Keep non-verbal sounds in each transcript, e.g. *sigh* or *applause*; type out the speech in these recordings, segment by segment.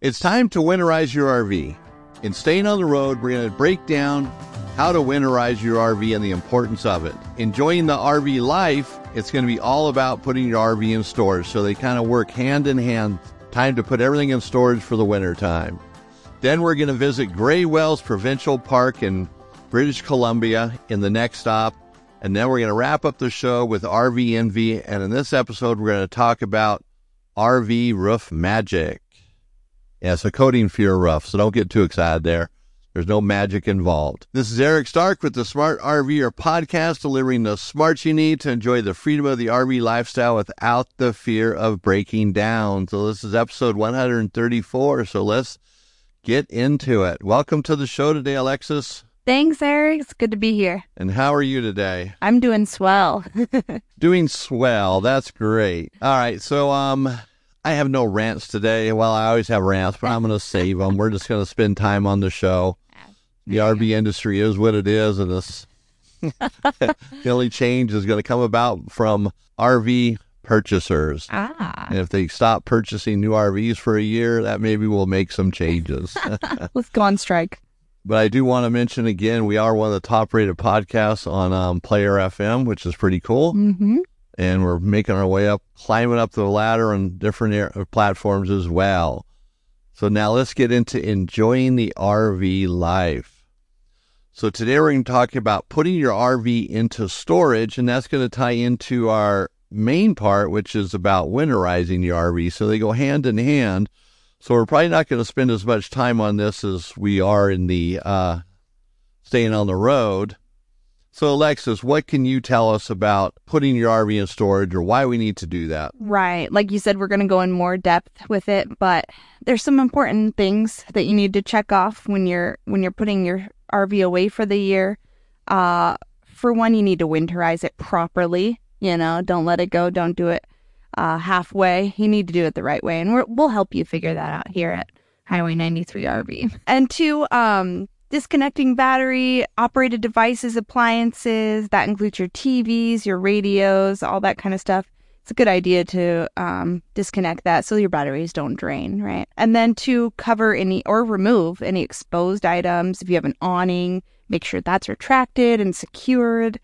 It's time to winterize your RV. In Staying on the Road, we're going to break down how to winterize your RV and the importance of it. Enjoying the RV life, it's going to be all about putting your RV in storage. So they kind of work hand in hand. Time to put everything in storage for the winter time. Then we're going to visit Grey Wells Provincial Park in British Columbia in the next stop. And then we're going to wrap up the show with RV Envy. And in this episode, we're going to talk about RV roof magic. Yeah, coating for your roof, so don't get too excited there. There's no magic involved. This is Eric Stark with the Smart RVer podcast, delivering the smarts you need to enjoy the freedom of the RV lifestyle without the fear of breaking down. So this is episode 134. So let's get into it. Welcome to the show today, Alexis. Thanks, Eric. It's good to be here. And how are you today? I'm doing swell. *laughs* Doing swell. That's great. All right. So, um, I have no rants today. Well, I always have rants, but I'm going *laughs* to save them. We're just going to spend time on the show. The RV industry is what it is, and this *laughs* the only change is going to come about from RV purchasers. ah. And if they stop purchasing new RVs for a year, that maybe will make some changes. Let's go on strike. but I do want to mention again, we are one of the top rated podcasts on um, Player FM, which is pretty cool. Mm-hmm. And we're making our way up, climbing up the ladder on different air, platforms as well. So now let's get into enjoying the RV life. So today we're going to talk about putting your RV into storage, and that's going to tie into our main part, which is about winterizing your RV. So they go hand in hand. So we're probably not going to spend as much time on this as we are in the uh, staying on the road. So, Alexis, what can you tell us about putting your RV in storage or why we need to do that? Right. Like you said, we're going to go in more depth with it, but there's some important things that you need to check off when you're when you're putting your RV away for the year. Uh, for one, you need to winterize it properly. You know, don't let it go. Don't do it uh, halfway. You need to do it the right way, and we'll help you figure that out here at Highway 93 RV. And two, um, disconnecting battery operated devices, appliances. That includes your TVs, your radios, all that kind of stuff. It's a good idea to um, disconnect that so your batteries don't drain, right? And then to cover any or remove any exposed items. If you have an awning, make sure that's retracted and secured.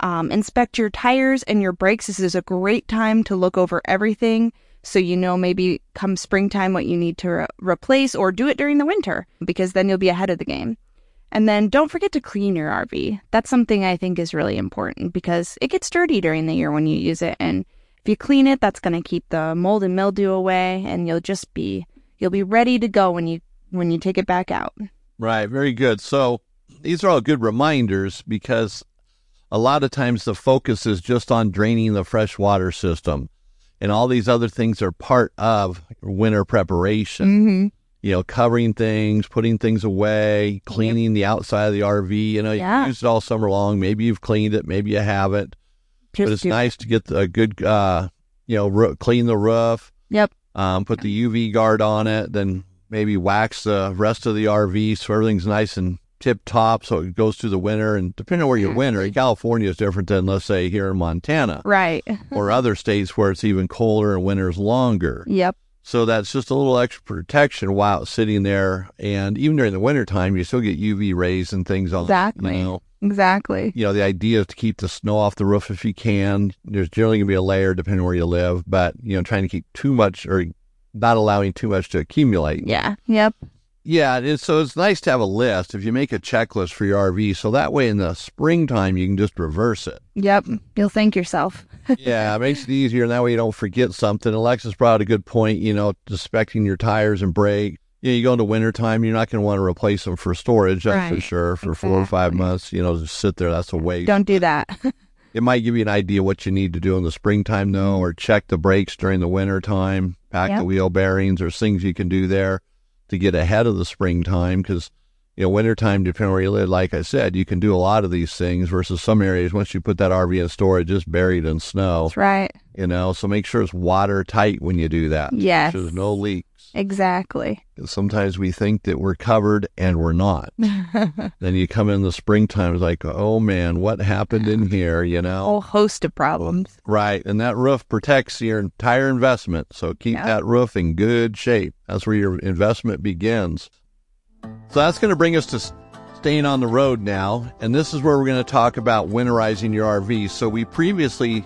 Um, inspect your tires and your brakes. This is a great time to look over everything so you know maybe come springtime what you need to re- replace or do it during the winter because then you'll be ahead of the game. And then don't forget to clean your RV. That's something I think is really important because it gets dirty during the year when you use it. And if you clean it, that's going to keep the mold and mildew away and you'll just be, you'll be ready to go when you, when you take it back out. Right, very good. So, these are all good reminders because a lot of times the focus is just on draining the freshwater system, and all these other things are part of winter preparation. Mm-hmm. You know, covering things, putting things away, cleaning the outside of the RV. You know, Yeah. you used it all summer long. Maybe you've cleaned it, maybe you haven't. Just but it's nice to get a good, uh, you know, roo- clean the roof, Yep. um, put the UV guard on it, then maybe wax the rest of the RV so everything's nice and tip top so it goes through the winter. And depending on where you're winter, California is different than, let's say, here in Montana Right. or other states where it's even colder and winter's longer. Yep. So that's just a little extra protection while it's sitting there. And even during the wintertime, you still get UV rays and things on Exactly. You know, Exactly. you know, the idea is to keep the snow off the roof if you can. There's generally going to be a layer depending where you live, but, you know, trying to keep too much or not allowing too much to accumulate. Yeah. Yep. Yeah, it is, so it's nice to have a list if you make a checklist for your RV. So that way in the springtime, you can just reverse it. Yep. You'll thank yourself. *laughs* yeah, it makes it easier. And that way you don't forget something. Alexis brought out a good point, you know, inspecting your tires and brake. Yeah, you go into wintertime, you're not going to want to replace them for storage, that's for sure. For four or five months, you know, just sit there, that's a waste. Don't do that. *laughs* It might give you an idea what you need to do in the springtime, though, mm-hmm. or check the brakes during the winter time, pack the wheel bearings. There's things you can do there to get ahead of the springtime because, you know, wintertime, depending where you live, like I said, you can do a lot of these things versus some areas, once you put that RV in storage, it's buried in snow, That's right. you know, so make sure it's watertight when you do that. Yes. So there's no leaks. Exactly. Sometimes we think that we're covered and we're not. *laughs* then you come in the springtime, it's like, oh man, what happened in here? You A know, whole host of problems. right? And that roof protects your entire investment. So keep Yeah. that roof in good shape. That's where your investment begins. So that's going to bring us to staying on the road now. And this is where we're going to talk about winterizing your RV. So we previously,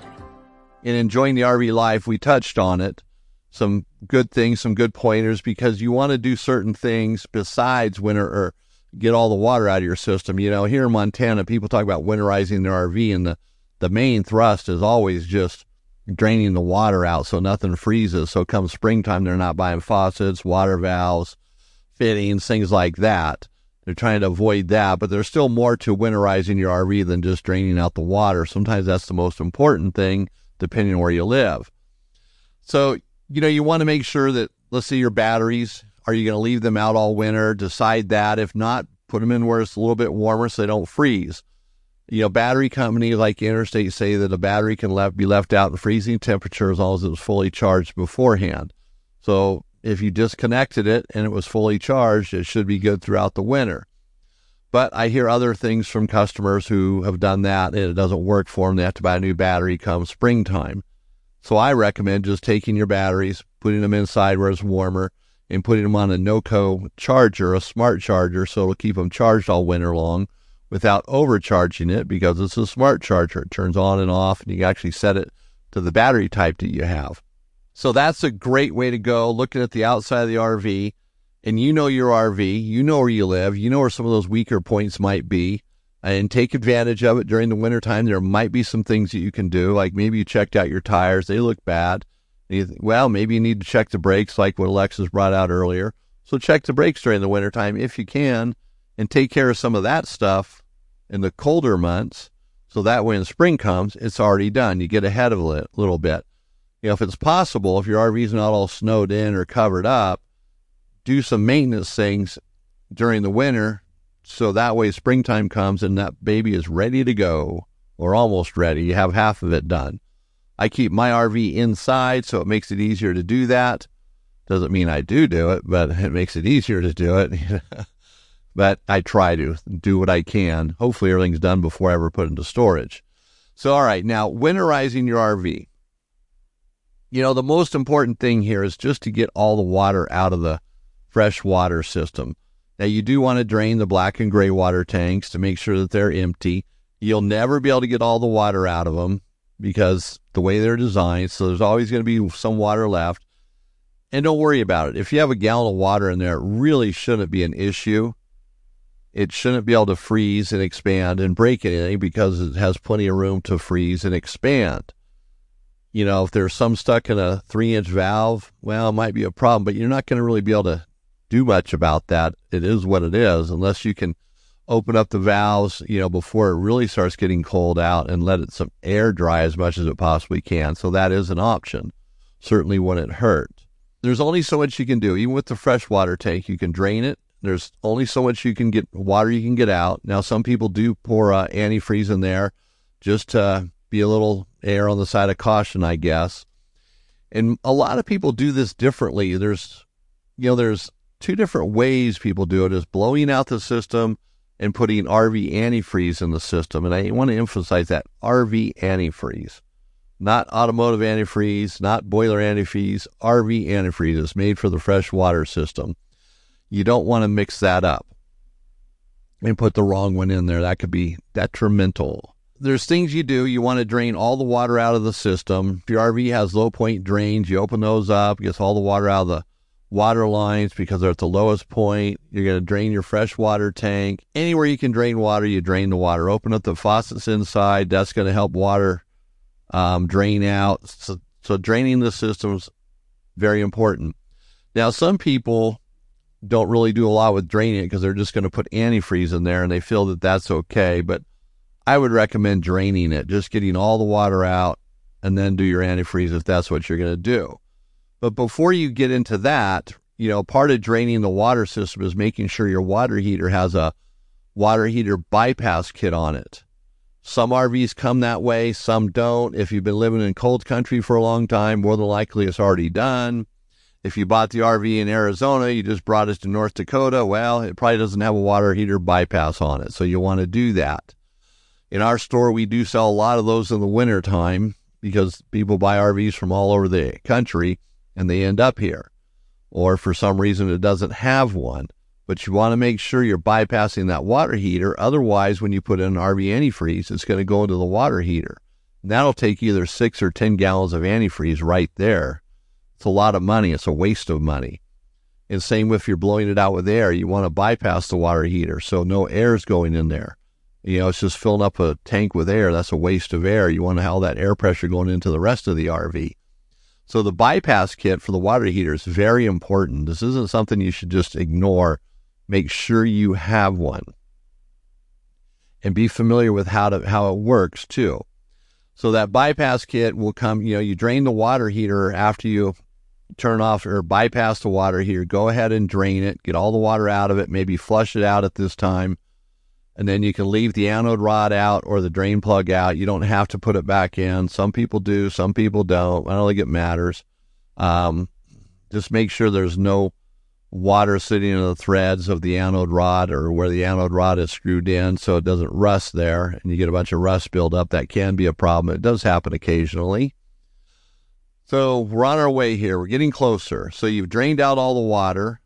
in enjoying the RV life, we touched on it. Some good things, some good pointers, because you want to do certain things besides winter or get all the water out of your system. You know, here in Montana, people talk about winterizing their RV, and the, the main thrust is always just draining the water out so nothing freezes. So come springtime, they're not buying faucets, water valves, fittings, things like that. They're trying to avoid that, but there's still more to winterizing your RV than just draining out the water. Sometimes that's the most important thing, depending on where you live. So, you know, you want to make sure that, let's say your batteries, are you going to leave them out all winter? Decide that. If not, put them in where it's a little bit warmer so they don't freeze. You know, battery companies like Interstate say that a battery can left, be left out in freezing temperature as long as it was fully charged beforehand. So if you disconnected it and it was fully charged, it should be good throughout the winter. But I hear other things from customers who have done that and it doesn't work for them. They have to buy a new battery come springtime. So I recommend just taking your batteries, putting them inside where it's warmer, and putting them on a NOCO charger, a smart charger, so it'll keep them charged all winter long without overcharging it because it's a smart charger. It turns on and off, and you can actually set it to the battery type that you have. So that's a great way to go. Looking at the outside of the RV, and you know your RV, you know where you live, you know where some of those weaker points might be, and take advantage of it during the wintertime. There might be some things that you can do, like maybe you checked out your tires, they look bad. Think, well, maybe you need to check the brakes, like what Alexis brought out earlier. So check the brakes during the wintertime if you can, and take care of some of that stuff in the colder months. So that when spring comes, it's already done. You get ahead of it a little bit. You know, if it's possible, if your RV's not all snowed in or covered up, do some maintenance things during the winter so that way springtime comes and that baby is ready to go or almost ready. You have half of it done. I keep my RV inside so it makes it easier to do that. Doesn't mean I do do it, but it makes it easier to do it. *laughs* but I try to do what I can. Hopefully everything's done before I ever put into storage. So, all right, now winterizing your RV. You know, the most important thing here is just to get all the water out of the fresh water system. Now, you do want to drain the black and gray water tanks to make sure that they're empty. You'll never be able to get all the water out of them because the way they're designed. So, there's always going to be some water left. And don't worry about it. If you have a gallon of water in there, it really shouldn't be an issue. It shouldn't be able to freeze and expand and break anything because it has plenty of room to freeze and expand. You know, if there's some stuck in a three inch valve, well, it might be a problem, but you're not going to really be able to do much about that. It is what it is, unless you can open up the valves, you know, before it really starts getting cold out and let it some air dry as much as it possibly can. So that is an option. Certainly when it hurt. There's only so much you can do. Even with the freshwater tank, you can drain it. There's only so much you can get water you can get out. Now, some people do pour uh, antifreeze in there just to be a little air on the side of caution, I guess. And a lot of people do this differently. There's, you know, there's two different ways people do it is blowing out the system and putting RV antifreeze in the system. And I want to emphasize that RV antifreeze, not automotive antifreeze, not boiler antifreeze. RV antifreeze is made for the freshwater system. You don't want to mix that up and put the wrong one in there. That could be detrimental. There's things you do. You want to drain all the water out of the system. If your RV has low point drains, you open those up, gets all the water out of the water lines because they're at the lowest point. You're going to drain your fresh water tank. Anywhere you can drain water, you drain the water. Open up the faucets inside. That's going to help water um, drain out. So, so draining the system's very important. Now, some people don't really do a lot with draining it because they're just going to put antifreeze in there and they feel that that's okay. But I would recommend draining it, just getting all the water out and then do your antifreeze if that's what you're going to do. But before you get into that, you know, part of draining the water system is making sure your water heater has a water heater bypass kit on it. Some RVs come that way, some don't. If you've been living in cold country for a long time, more than likely it's already done. If you bought the RV in Arizona, you just brought it to North Dakota, well, it probably doesn't have a water heater bypass on it. So you want to do that. In our store, we do sell a lot of those in the winter time because people buy RVs from all over the country and they end up here. Or for some reason, it doesn't have one. But you want to make sure you're bypassing that water heater. Otherwise, when you put in an RV antifreeze, it's going to go into the water heater. And that'll take either six or 10 gallons of antifreeze right there it's a lot of money. It's a waste of money. And same if you're blowing it out with air, you want to bypass the water heater so no air is going in there. You know, it's just filling up a tank with air. That's a waste of air. You want to have all that air pressure going into the rest of the RV. So the bypass kit for the water heater is very important. This isn't something you should just ignore. Make sure you have one. And be familiar with how to how it works too. So that bypass kit will come, you know, you drain the water heater after you turn off or bypass the water heater. Go ahead and drain it, get all the water out of it, maybe flush it out at this time. And then you can leave the anode rod out or the drain plug out. You don't have to put it back in. Some people do, some people don't. I don't think it matters. Um, just make sure there's no water sitting in the threads of the anode rod or where the anode rod is screwed in so it doesn't rust there and you get a bunch of rust buildup. That can be a problem. It does happen occasionally. So we're on our way here. We're getting closer. So you've drained out all the water.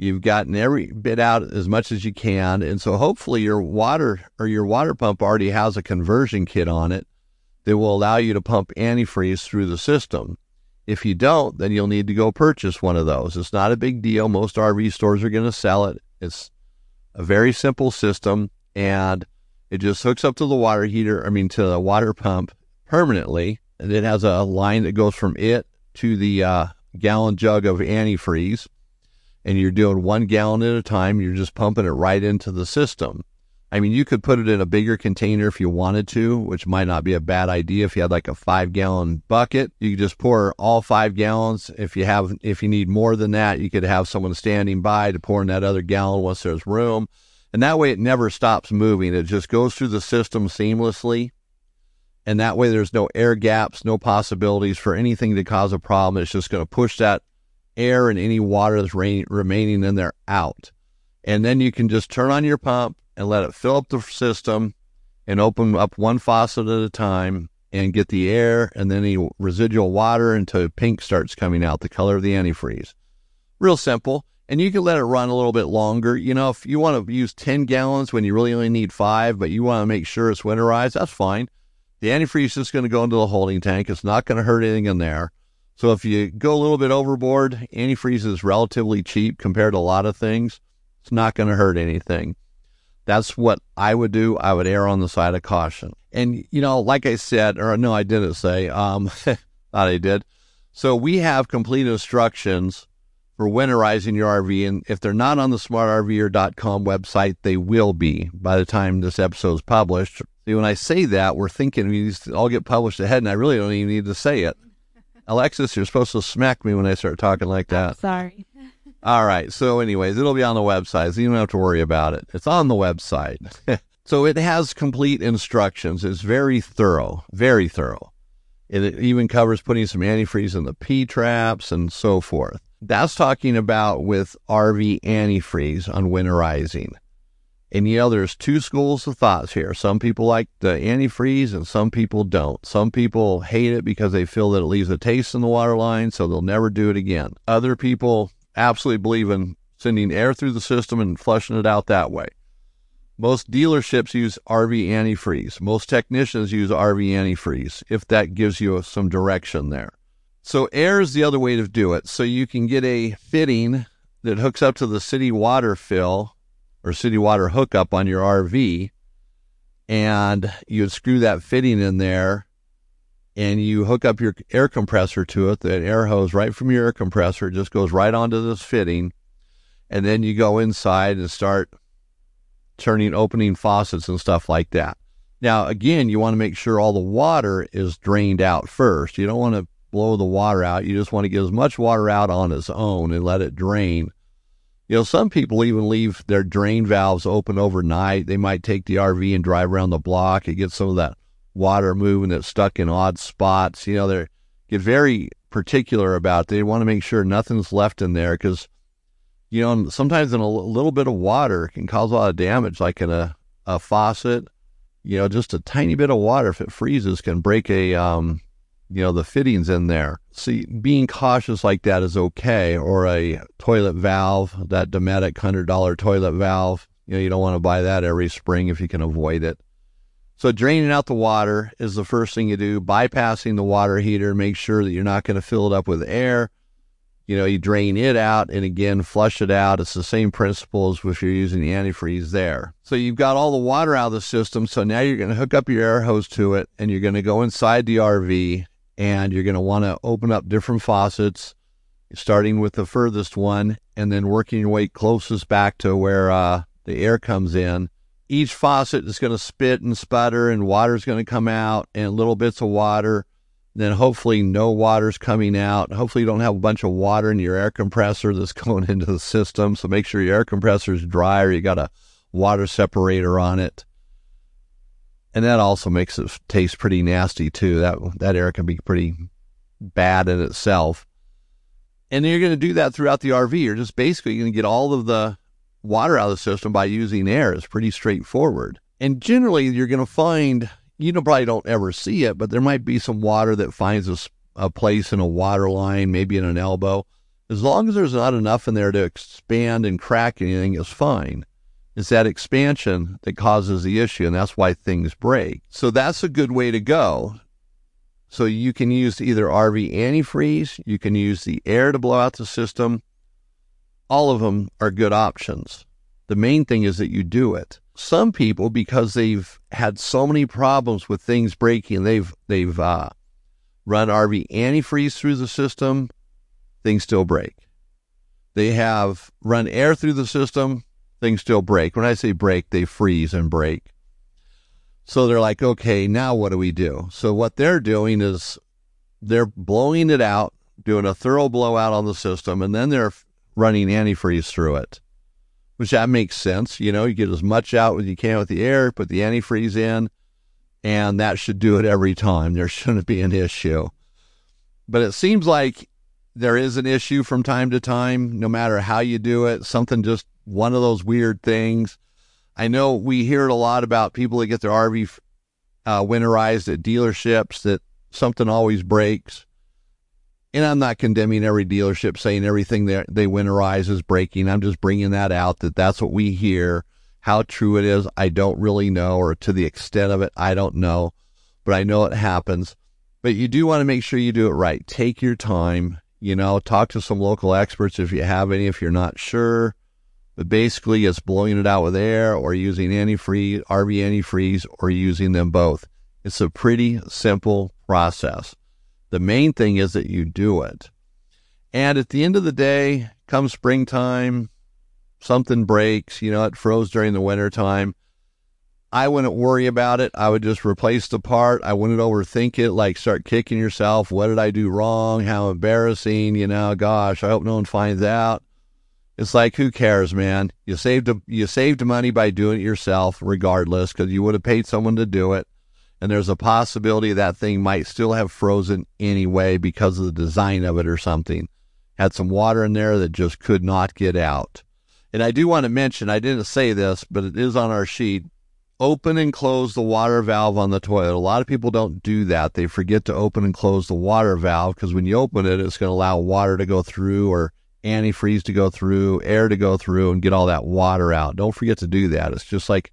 You've gotten every bit out as much as you can. And so hopefully your water or your water pump already has a conversion kit on it that will allow you to pump antifreeze through the system. If you don't, then you'll need to go purchase one of those. It's not a big deal. Most RV stores are going to sell it. It's a very simple system and it just hooks up to the water heater, I mean, to the water pump permanently. And it has a line that goes from it to the uh, gallon jug of antifreeze. And you're doing one gallon at a time. You're just pumping it right into the system. I mean, you could put it in a bigger container if you wanted to, which might not be a bad idea. If you had like a five gallon bucket, you could just pour all five gallons. If you have, if you need more than that, you could have someone standing by to pour in that other gallon once there's room. And that way it never stops moving. It just goes through the system seamlessly. And that way there's no air gaps, no possibilities for anything to cause a problem. It's just going to push that air and any water that's remaining in there out. And then you can just turn on your pump and let it fill up the system and open up one faucet at a time and get the air and then the residual water until pink starts coming out, the color of the antifreeze. Real simple. And you can let it run a little bit longer. You know, if you want to use 10 gallons when you really only need five, but you want to make sure it's winterized, that's fine. The antifreeze is just going to go into the holding tank. It's not going to hurt anything in there. So if you go a little bit overboard, antifreeze is relatively cheap compared to a lot of things. It's not going to hurt anything. That's what I would do. I would err on the side of caution. And, you know, like I said, or no, I didn't say, um, *laughs* thought I did. So we have complete instructions for winterizing your RV. And if they're not on the smartrver.com website, they will be by the time this episode is published. See, when I say that, we're thinking these all get published ahead, and I really don't even need to say it. Alexis, you're supposed to smack me when I start talking like that. *laughs* sorry. All right. So, anyways, it'll be on the website, so you don't have to worry about it. It's on the website. *laughs* so it has complete instructions. It's very thorough, very thorough. It even covers putting some antifreeze in the P traps and so forth. That's talking about with RV antifreeze on winterizing. And you know, there's two schools of thoughts here. Some people like the antifreeze and some people don't. Some people hate it because they feel that it leaves a taste in the water line, so they'll never do it again. Other people absolutely believe in sending air through the system and flushing it out that way. Most dealerships use RV antifreeze. Most technicians use RV antifreeze, if that gives you some direction there. So, air is the other way to do it. So, you can get a fitting that hooks up to the city water fill or city water hookup on your RV, and you'd screw that fitting in there and you hook up your air compressor to it. That air hose right from your air compressor just goes right onto this fitting, and then you go inside and start turning, opening faucets and stuff like that. Now, again, you want to make sure all the water is drained out first. You don't want to blow the water out. You just want to get as much water out on its own and let it drain. You know, some people even leave their drain valves open overnight. They might take the RV and drive around the block and get some of that water moving that's stuck in odd spots. You know, they get very particular about. It. They want to make sure nothing's left in there because, you know, sometimes in a little bit of water can cause a lot of damage, like in a, a faucet. You know, just a tiny bit of water, if it freezes, can break a, um, you know, the fittings in there. See, being cautious like that is okay. Or a toilet valve, that Dometic $100 toilet valve. You know, you don't want to buy that every spring if you can avoid it. So draining out the water is the first thing you do. Bypassing the water heater, make sure that you're not going to fill it up with air. You know, you drain it out and again flush it out. It's the same principle as if you're using the antifreeze there. So you've got all the water out of the system. So now you're going to hook up your air hose to it and you're going to go inside the RV and you're going to want to open up different faucets, starting with the furthest one and then working your way closest back to where uh, the air comes in each faucet is going to spit and sputter and water's going to come out and little bits of water. Then hopefully no water's coming out. Hopefully you don't have a bunch of water in your air compressor that's *laughs* going into the system. So make sure your air compressor is dry or you got a water separator on it. And that also makes it taste pretty nasty too. That that air can be pretty bad in itself. And you're going to do that throughout the RV. You're just basically going to get all of the water out of the system by using air It's pretty straightforward. And generally, you're going to find, you know, probably don't ever see it, but there might be some water that finds a, a place in a water line, maybe in an elbow. As long as there's not enough in there to expand and crack anything, is fine. It's that expansion that causes the issue, and that's why things break. So that's a good way to go. So you can use either RV antifreeze, you can use the air to blow out the system, all of them are good options. The main thing is that you do it. Some people, because they've had so many problems with things breaking, they've they've uh, run RV antifreeze through the system, things still break. They have run air through the system, things still break. When I say break, they freeze and break. So they're like, okay, now what do we do? So what they're doing is they're blowing it out, doing a thorough blowout on the system, and then they're running antifreeze through it, which that makes sense. You know, you get as much out as you can with the air, put the antifreeze in, and that should do it every time. There *laughs* shouldn't be an issue. But it seems like there is an issue from time to time, no matter how you do it. Something just one of those weird things. I know we hear it a lot about people that get their RV uh, winterized at dealerships that something always breaks and I'm not condemning every dealership saying everything they they winterize is breaking. I'm just bringing that out that that's what we hear. How true it is, I don't really know, or to the extent of it, I don't know, but I know it happens. But you do want to make sure you do it right. Take your time. You know, talk to some local experts if you have any, if you're not sure. But basically, it's blowing it out with air or using antifreeze, RV antifreeze, or using them both. It's a pretty simple process. The main thing is that you do it. And at the end of the day, come springtime, something breaks, you know, it froze during the winter time. I wouldn't worry about it. I would just replace the part. I wouldn't overthink it, like start kicking yourself. What did I do wrong? How embarrassing, you know, gosh, I hope no one finds out. It's like who cares, man? You saved a, you saved money by doing it yourself regardless cuz you would have paid someone to do it and there's a possibility that thing might still have frozen anyway because of the design of it or something. Had some water in there that just could not get out. And I do want to mention, I didn't say this, but it is on our sheet. Open and close the water valve on the toilet. A lot of people don't do that. They forget to open and close the water valve because when you open it, it's going to allow water to go through or antifreeze to go through, air to go through, and get all that water out. Don't forget to do that. It's just like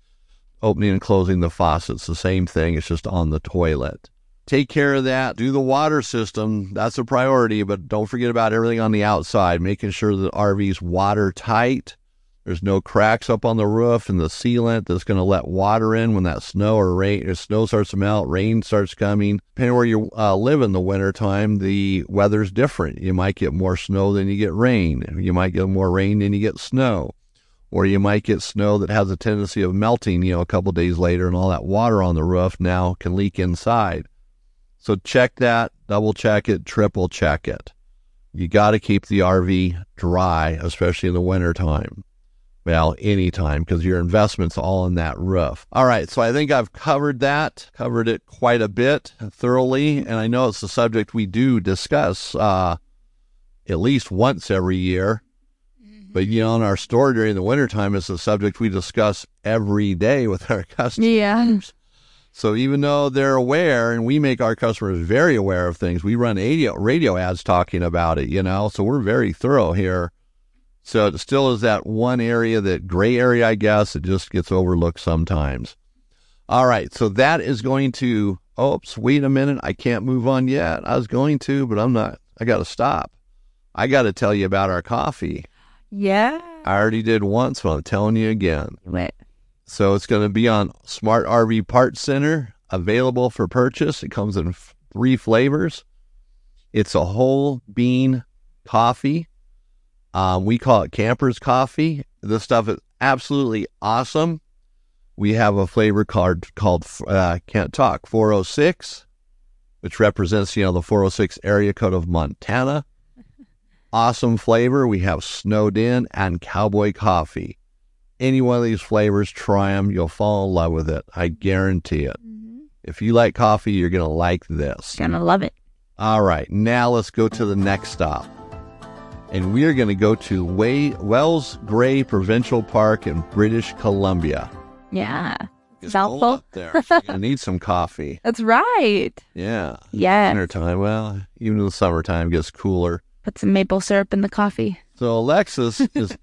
opening and closing the faucets, the same thing. It's just on the toilet. Take care of that. Do the water system. That's a priority, but don't forget about everything on the outside, making sure the RV's watertight. There's no cracks up on the roof and the sealant that's going to let water in when that snow or rain, or snow starts to melt, rain starts coming. Depending where you uh, live in the wintertime, the weather's different. You might get more snow than you get rain. You might get more rain than you get snow or you might get snow that has a tendency of melting, you know, a couple days later, and all that water on the roof now can leak inside. So check that, double check it, triple check it. You got to keep the RV dry, especially in the wintertime. Well, anytime because your investment's all in that roof. All right, so I think I've covered that, covered it quite a bit thoroughly, and I know it's a subject we do discuss uh, at least once every year. But you know, in our store during the wintertime, it's a subject we discuss every day with our *laughs* customers. Yeah. So even though they're aware, and we make our customers very aware of things, we run radio radio ads talking about it. You know, so we're very thorough here. So it still is that one area, that gray area, I guess, it just gets overlooked sometimes. All right, so that is going to. Oops, wait a minute, I can't move on yet. I was going to, but I'm not. I got to stop. I got to tell you about our coffee. Yeah. I already did once, but I'm telling you again. Wait. So it's going to be on Smart RV Parts Center, available for purchase. It comes in f- three flavors. It's a whole bean coffee. Um, we call it camper's coffee. This stuff is absolutely awesome. We have a flavor card called uh, Can't Talk 406, which represents you know the 406 area code of Montana. *laughs* Awesome flavor. We have Snowed In and Cowboy Coffee any one of these flavors, try them. You'll fall in love with it. I guarantee it. If you like coffee, you're going to like this. Gonna love it. All right, now let's go to the next stop. And we are going to go to Way- Wells Gray Provincial Park in British Columbia. Yeah. It's cold up there. so you're going to need some coffee. That's right. Yeah. Yeah. Wintertime. Well, even in the summertime, it gets cooler. Put some maple syrup in the coffee. So Alexis *laughs* is,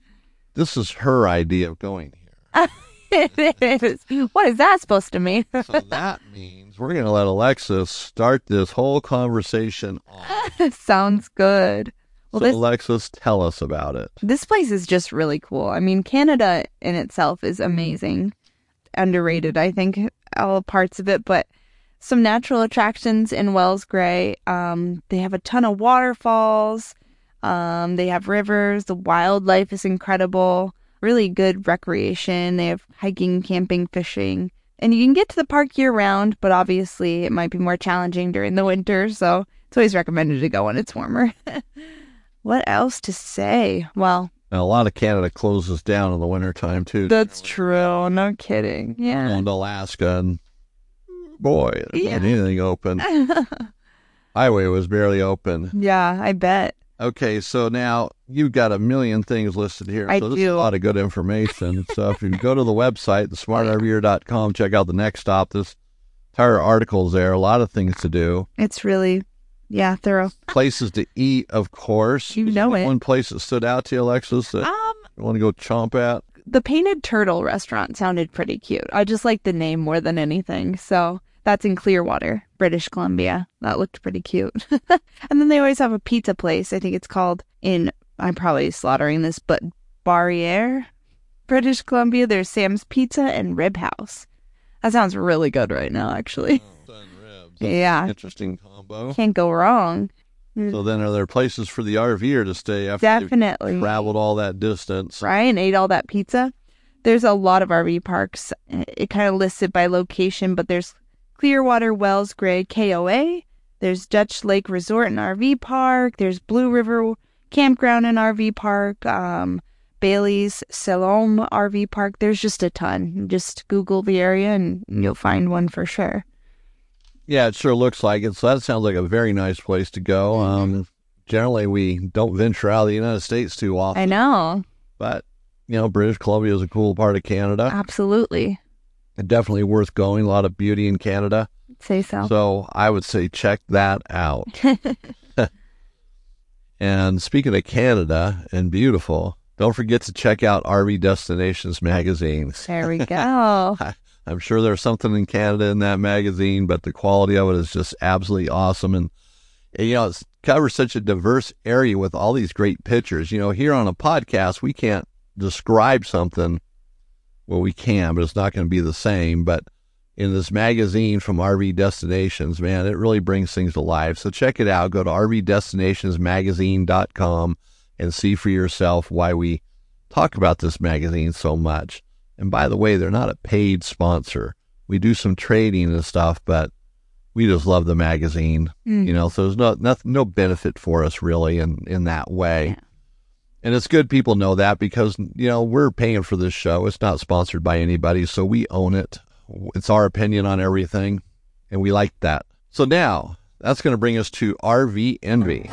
this is her idea of going here. *laughs* it is. What is that supposed to mean? So that *laughs* means we're going to let Alexis start this whole conversation off. Sounds good. Well, so this Alexis, tell us about it. this place is just really cool. I mean, Canada in itself is amazing. Underrated, I think, all parts of it, but some natural attractions in Wells Gray. Um, they have a ton of waterfalls. Um, they have rivers. The wildlife is incredible. Really good recreation. They have hiking, camping, fishing. And you can get to the park year round, but obviously it might be more challenging during the winter. So it's always recommended to go when it's warmer. *laughs* what else to say? Well, a lot of Canada closes down in the wintertime, too. that's true. No kidding. Yeah. And Alaska, and boy, Yeah. anything open. *laughs* Highway was barely open. yeah, I bet. Okay, so now you've got a million things listed here. I so this is do. a lot of good information. so if you go to the website, thesmartrver.com, check out the next stop. This entire article's there. A lot of things to do. It's really, yeah, thorough. Places to eat, of course. You know it. One place that stood out to you, Alexis, that Um, you want to go chomp at? the Painted Turtle restaurant sounded pretty cute. I just like the name more than anything. So that's in Clearwater, British Columbia. That looked pretty cute. *laughs* and then they always have a pizza place. I think it's called in, I'm probably slaughtering this, but Barriere, British Columbia. There's Sam's Pizza and Rib House. That sounds really good right now, actually. Yeah. Interesting combo. Can't go wrong. So then, are there places for the RVer to stay after Definitely. traveled all that distance? right? And ate all that pizza. There's a lot of RV parks. It kind of lists it by location, but there's Clearwater Wells Gray KOA. There's Dutch Lake Resort and RV Park. There's Blue River Campground and RV Park. Um, Bailey's Salome RV Park. There's just a ton. Just Google the area and you'll find one for sure. Yeah, it sure looks like it. So that sounds like a very nice place to go. Mm-hmm. Um, generally, we don't venture out of the United States too often, I know. but you know, British Columbia is a cool part of Canada. Absolutely. Definitely worth going. A lot of beauty in Canada. Say so. So I would say check that out. *laughs* *laughs* and speaking of Canada and beautiful, don't forget to check out RV Destinations magazines. There we *laughs* go. I'm sure there's something in Canada in that magazine, but the quality of it is just absolutely awesome. And, and, you know, it covers such a diverse area with all these great pictures. You know, here on a podcast, we can't describe something. Well, we can, but it's not going to be the same. But in this magazine from RV Destinations, man, it really brings things to life. So check it out. Go to rvdestinationsmagazine.com and see for yourself why we talk about this magazine so much. And by the way, they're not a paid sponsor. We do some trading and stuff, but we just love the magazine, Mm. you know. So there's no nothing, no benefit for us really in in that way. And it's good people know that because, you know, we're paying for this show. It's not sponsored by anybody, so we own it. It's our opinion on everything, and we like that. So now, that's going to bring us to RV Envy.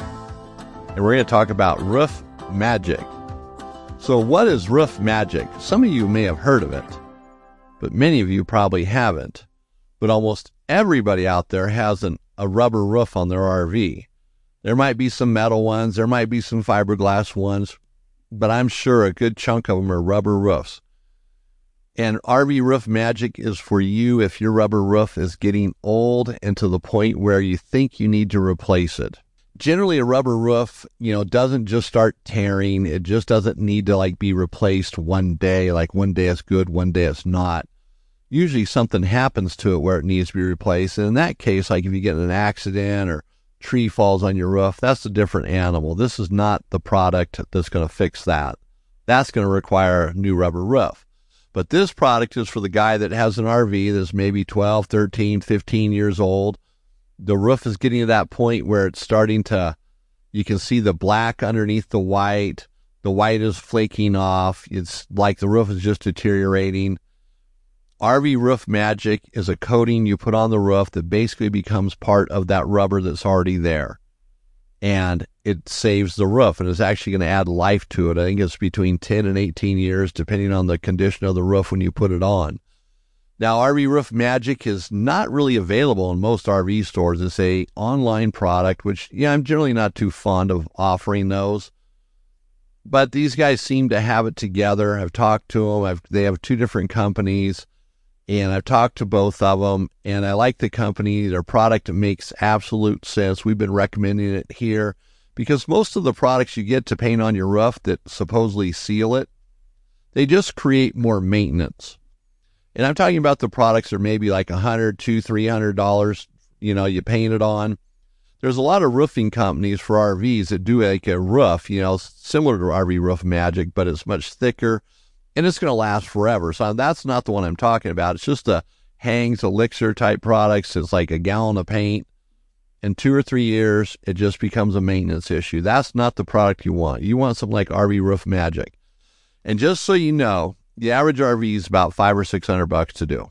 And we're going to talk about roof magic. So, what is roof magic? Some of you may have heard of it, but many of you probably haven't. But almost everybody out there has an, a rubber roof on their RV. There might be some metal ones, there might be some fiberglass ones, but I'm sure a good chunk of them are rubber roofs. And RV Roof Magic is for you if your rubber roof is getting old and to the point where you think you need to replace it. Generally, a rubber roof, you know, doesn't just start tearing. It just doesn't need to like be replaced one day. Like one day it's good, one day it's not. Usually something happens to it where it needs to be replaced. And in that case, like if you get in an accident or tree falls on your roof, that's a different animal. This is not the product that's going to fix that. That's going to require a new rubber roof. But this product is for the guy that has an RV that's maybe 12, 13, 15 years old. The roof is getting to that point where it's starting to, you can see the black underneath the white. The white is flaking off. It's like the roof is just deteriorating. RV Roof Magic is a coating you put on the roof that basically becomes part of that rubber that's already there. And it saves the roof and is actually going to add life to it. I think it's between 10 and 18 years, depending on the condition of the roof when you put it on. Now, RV Roof Magic is not really available in most RV stores. It's a online product, which, yeah, I'm generally not too fond of offering those. But these guys seem to have it together. I've talked to them. I've, they have two different companies and I've talked to both of them, and I like the company. Their product makes absolute sense. We've been recommending it here because most of the products you get to paint on your roof that supposedly seal it, they just create more maintenance. And I'm talking about the products are maybe like a hundred, two, three hundred dollars. You know, you paint it on. There's a lot of roofing companies for RVs that do like a roof, you know, similar to RV Roof Magic, but it's much thicker and it's going to last forever. So that's not the one I'm talking about. It's just a hangs elixir type products. It's like a gallon of paint. In two or three years, it just becomes a maintenance issue. That's not the product you want. You want something like RV Roof Magic. And just so you know, the average RV is about five or six hundred bucks to do.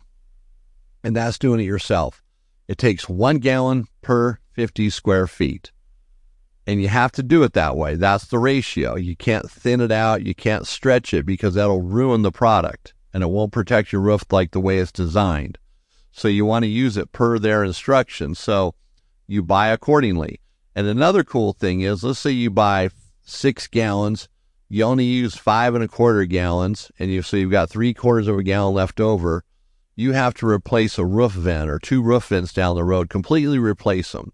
And that's doing it yourself. It takes one gallon per 50 square feet. And you have to do it that way. That's the ratio. You can't thin it out. You can't stretch it because that'll ruin the product and it won't protect your roof like the way it's designed. So you want to use it per their instructions. So you buy accordingly. And another cool thing is, let's say you buy six gallons, you only use five and a quarter gallons, and you so you've got three quarters of a gallon left over. You have to replace a roof vent or two roof vents down the road, completely replace them.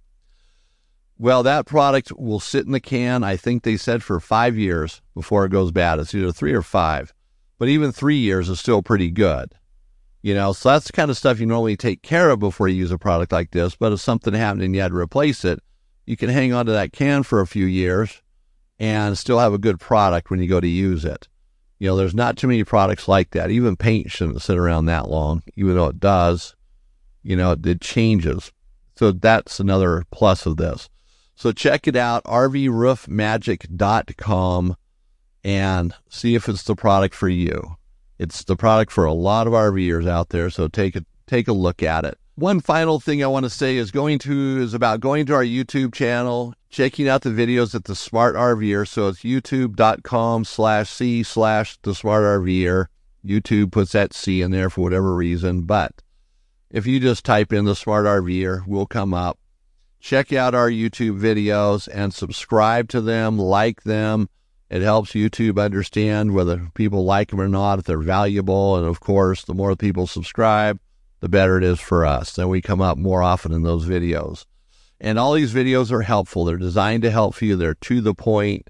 Well, that product will sit in the can, I think they said, for five years before it goes bad. It's either three or five. But even three years is still pretty good. You know, so that's the kind of stuff you normally take care of before you use a product like this. But if something happened and you had to replace it, you can hang on to that can for a few years and still have a good product when you go to use it. You know, there's not too many products like that. Even paint shouldn't sit around that long, even though it does. You know, it, it changes. So that's another plus of this. So check it out, rvroofmagic.com, and see if it's the product for you. It's the product for a lot of RVers out there, so take a take a look at it. One final thing I want to say is going to is about going to our YouTube channel, checking out the videos at the Smart RVer. So it's youtube.com slash c slash the Smart RVer. YouTube puts that C in there for whatever reason, but if you just type in the Smart RVer, we'll come up check out our YouTube videos and subscribe to them, like them. It helps YouTube understand whether people like them or not, if they're valuable. And of course, the more people subscribe, the better it is for us. Then we come up more often in those videos. And all these videos are helpful. They're designed to help you. They're to the point.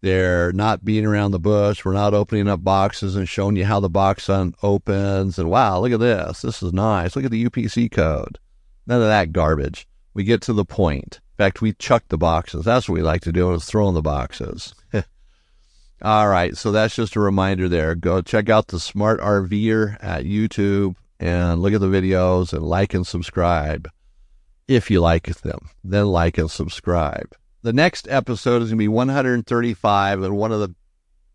They're not beating around the bush. We're not opening up boxes and showing you how the box un- opens. And wow, look at this. This is nice. Look at the UPC code. None of that garbage we get to the point. In fact, we chuck the boxes. That's what we like to do is throw in the boxes. *laughs* All right, so that's just a reminder there. Go check out the Smart RVer at YouTube and look at the videos and like and subscribe if you like them. Then like and subscribe. the next episode is going to be 135, and one of the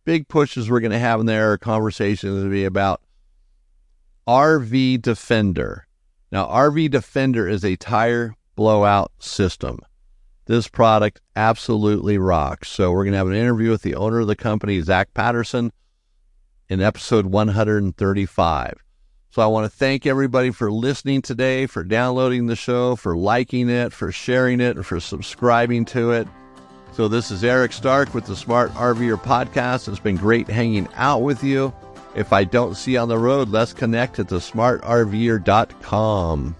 big pushes we're going to have in there, conversation is going to be about RV Defender. Now, RV Defender is a tire blowout system. This product absolutely rocks. So, we're going to have an interview with the owner of the company, Zach Patterson, in episode 135. So, I want to thank everybody for listening today, for downloading the show, for liking it, for sharing it, and for subscribing to it. So, this is Eric Stark with the Smart RVer podcast. It's been great hanging out with you. If I don't see you on the road, let's connect at thesmartrver.com.